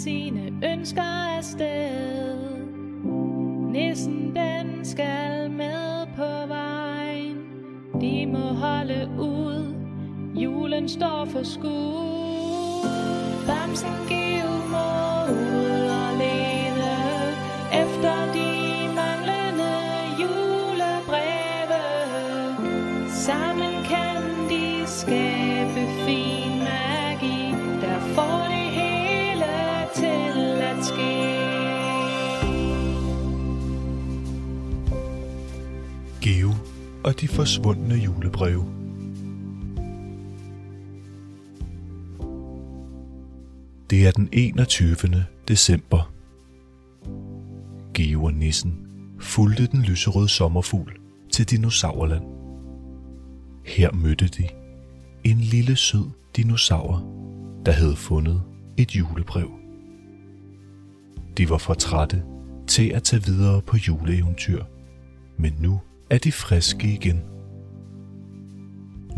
sine ønsker afsted. Nissen den skal med på vejen. De må holde ud. Julen står for skud. Bamsen giv mod. De forsvundne julebreve. Det er den 21. december. Geo og nissen fulgte den lyserøde sommerfugl til dinosaurland. Her mødte de en lille sød dinosaur, der havde fundet et julebrev. De var for trætte til at tage videre på juleeventyr, men nu er de friske igen.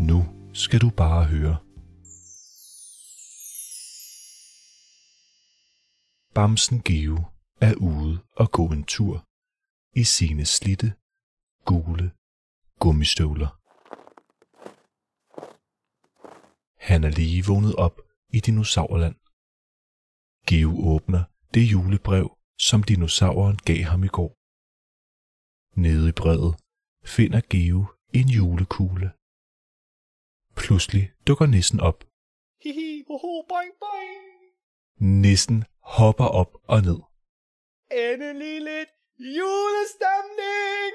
Nu skal du bare høre. Bamsen Geo er ude og gå en tur i sine slitte, gule gummistøvler. Han er lige vågnet op i dinosaurland. Geo åbner det julebrev, som dinosauren gav ham i går. Nede i brevet finder Geo en julekugle. Pludselig dukker nissen op. Hihi, hoho, boing, boing. Nissen hopper op og ned. Endelig lidt julestemning.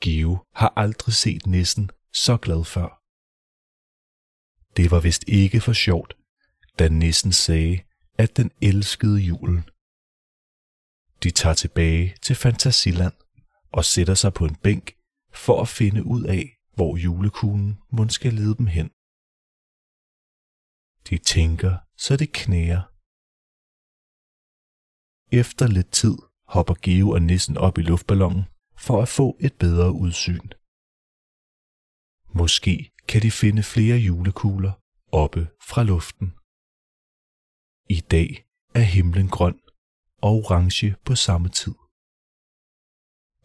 Geo har aldrig set nissen så glad før. Det var vist ikke for sjovt, da nissen sagde, at den elskede julen. De tager tilbage til Fantasiland og sætter sig på en bænk for at finde ud af, hvor julekuglen måske skal lede dem hen. De tænker, så det knæer. Efter lidt tid hopper Geo og nissen op i luftballonen for at få et bedre udsyn. Måske kan de finde flere julekugler oppe fra luften. I dag er himlen grøn og orange på samme tid.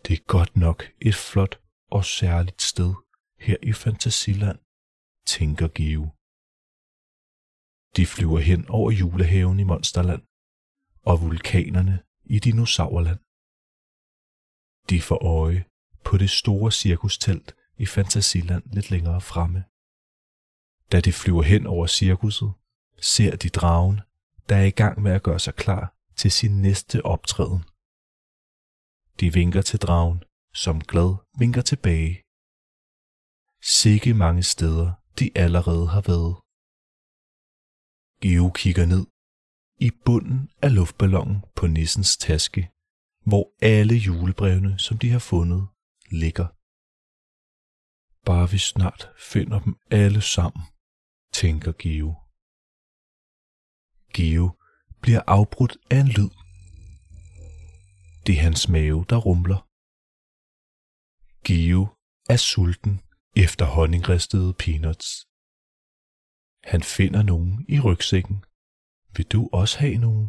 Det er godt nok et flot og særligt sted her i Fantasiland, tænker Geo. De flyver hen over julehaven i Monsterland og vulkanerne i Dinosaurland. De får øje på det store cirkustelt i Fantasiland lidt længere fremme. Da de flyver hen over cirkuset, ser de dragen, der er i gang med at gøre sig klar til sin næste optræden. De vinker til dragen, som glad vinker tilbage. Sikke mange steder de allerede har været. Geo kigger ned i bunden af luftballonen på nissens taske, hvor alle julebrevene, som de har fundet, ligger. Bare vi snart finder dem alle sammen, tænker Geo. Geo bliver afbrudt af en lyd. Det er hans mave, der rumler. Geo er sulten efter honningristede peanuts. Han finder nogen i rygsækken. Vil du også have nogen?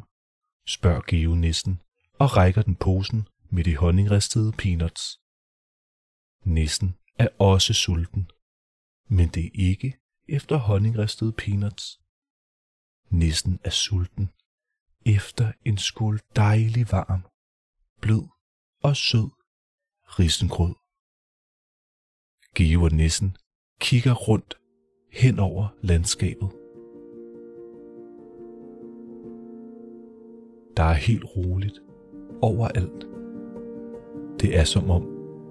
spørger Geo nissen og rækker den posen med de honningristede peanuts. Nissen er også sulten, men det er ikke efter honningristede peanuts. Nissen er sulten efter en skål dejlig varm, blød og sød risengrød. Give og nissen kigger rundt hen over landskabet. Der er helt roligt overalt. Det er som om,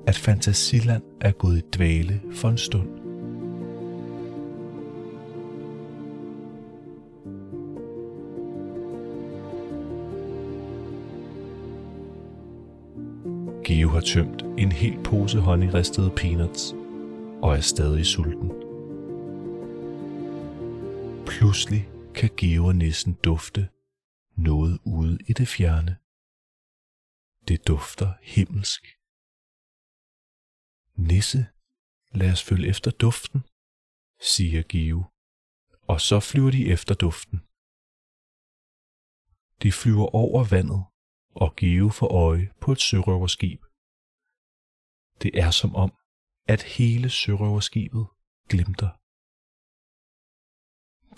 at Fantasiland er gået i dvale for en stund. Geo har tømt en hel pose honningristede peanuts og er stadig sulten. Pludselig kan Geo og nissen dufte noget ude i det fjerne. Det dufter himmelsk. Nisse, lad os følge efter duften, siger Geo, og så flyver de efter duften. De flyver over vandet og Geo får øje på et sørøverskib. Det er som om, at hele sørøverskibet glimter.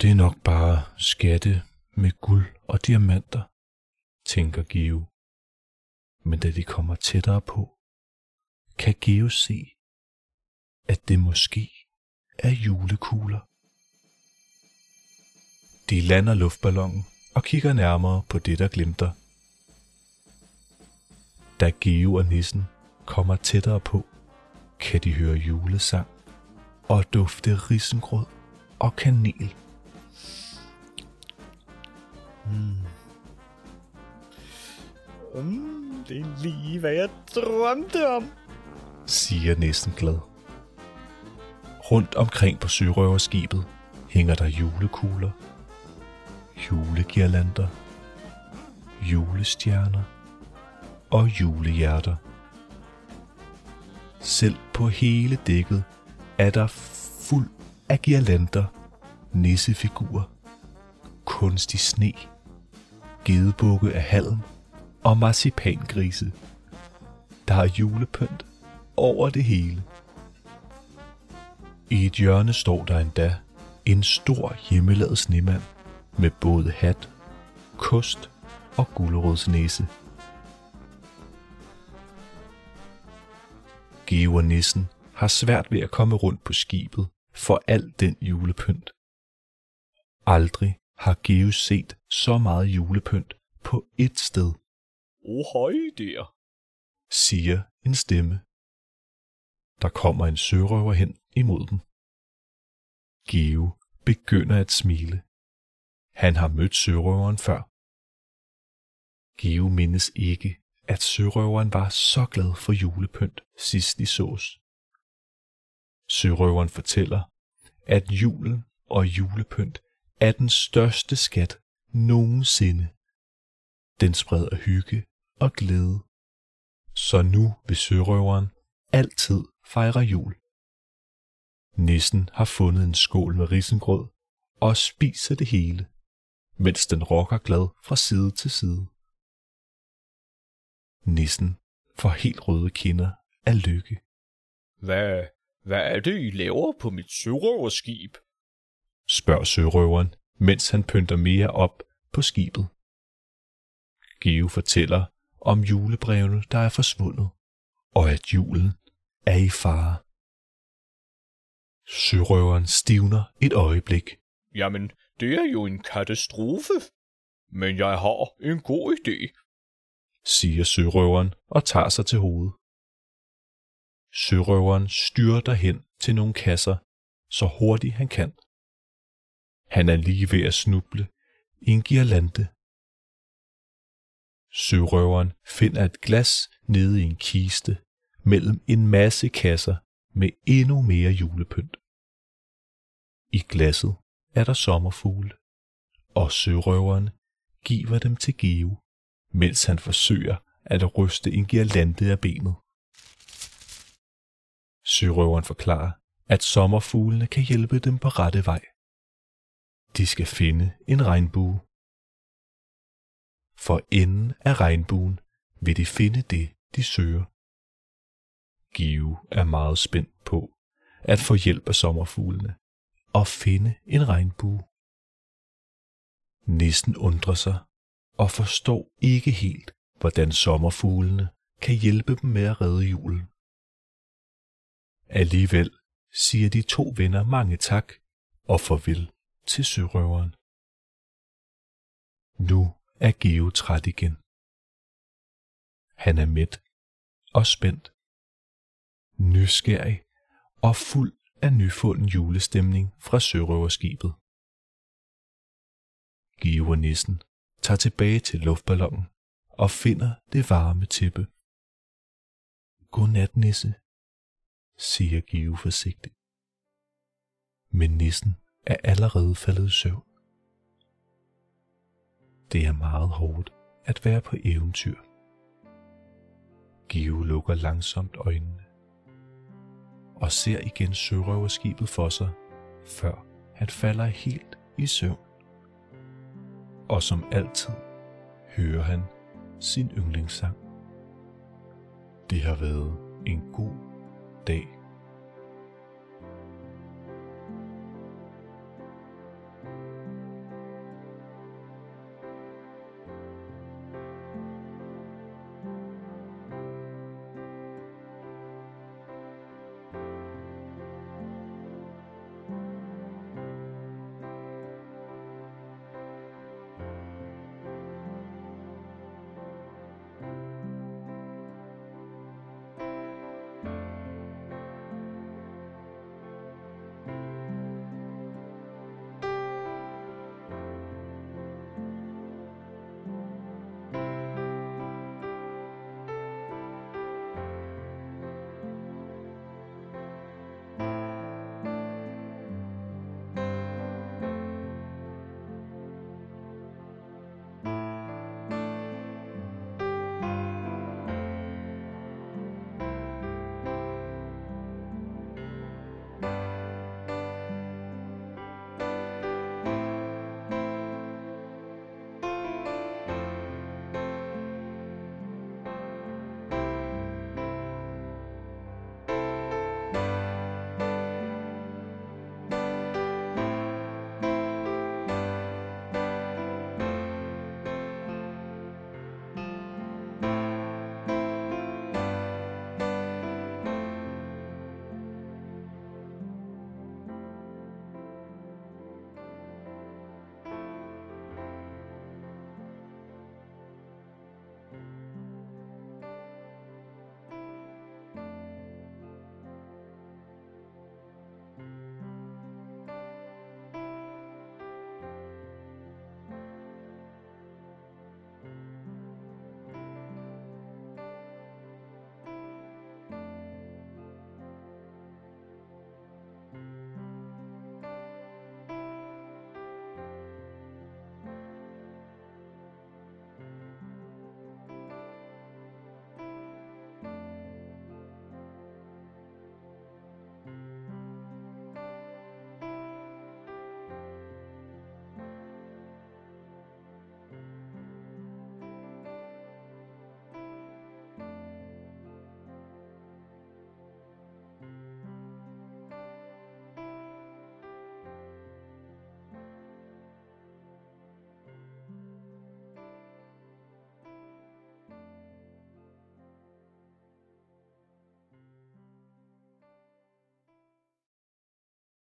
Det er nok bare skatte med guld og diamanter, tænker Geo. Men da de kommer tættere på, kan Geo se, at det måske er julekugler. De lander luftballonen og kigger nærmere på det, der glimter. Da Geo og nissen kommer tættere på, kan de høre julesang og dufte risengrød og kanel. Mm, det er lige, hvad jeg drømte om. siger næsten glad. Rundt omkring på sørøverskibet hænger der julekugler, julegirlander, julestjerner og julehjerter. Selv på hele dækket er der fuld af girlander, nissefigurer, kunstig sne, gedebukke af halm og marcipangrise. Der er julepynt over det hele. I et hjørne står der endda en stor hjemmelavet snemand med både hat, kost og gulerodsnæse. Geo og nissen har svært ved at komme rundt på skibet for al den julepynt. Aldrig har Geo set så meget julepynt på ét sted, Oh, høj der. siger en stemme. Der kommer en sørøver hen imod dem. Geo begynder at smile. Han har mødt sørøveren før. Geo mindes ikke, at sørøveren var så glad for julepynt sidst de sås. Sørøveren fortæller, at julen og julepynt er den største skat nogensinde. Den spreder hygge og glæde. Så nu vil sørøveren altid fejre jul. Nissen har fundet en skål med risengrød og spiser det hele, mens den rokker glad fra side til side. Nissen får helt røde kinder af lykke. Hvad, hvad er det, I laver på mit sørøverskib? spørger sørøveren, mens han pynter mere op på skibet. Geo fortæller om julebrevene, der er forsvundet, og at julen er i fare. Sørøveren stivner et øjeblik. Jamen, det er jo en katastrofe. Men jeg har en god idé siger sørøveren og tager sig til hovedet. Sørøveren styrter hen til nogle kasser, så hurtigt han kan. Han er lige ved at snuble i en girlande. Sørøveren finder et glas nede i en kiste mellem en masse kasser med endnu mere julepynt. I glasset er der sommerfugle, og sørøveren giver dem til Geo, mens han forsøger at ryste en girlande af benet. Sørøveren forklarer, at sommerfuglene kan hjælpe dem på rette vej. De skal finde en regnbue. For enden af regnbuen vil de finde det, de søger. Give er meget spændt på at få hjælp af sommerfuglene og finde en regnbue. Nissen undrer sig og forstår ikke helt, hvordan sommerfuglene kan hjælpe dem med at redde julen. Alligevel siger de to venner mange tak og farvel til sørøveren. Nu er Geo træt igen. Han er mæt og spændt, nysgerrig og fuld af nyfunden julestemning fra sørøverskibet. Geo og nissen tager tilbage til luftballonen og finder det varme tæppe. Godnat, nisse, siger Give forsigtigt. Men nissen er allerede faldet i søvn. Det er meget hårdt at være på eventyr. Give lukker langsomt øjnene og ser igen sørøverskibet for sig, før han falder helt i søvn. Og som altid hører han sin yndlingssang. Det har været en god dag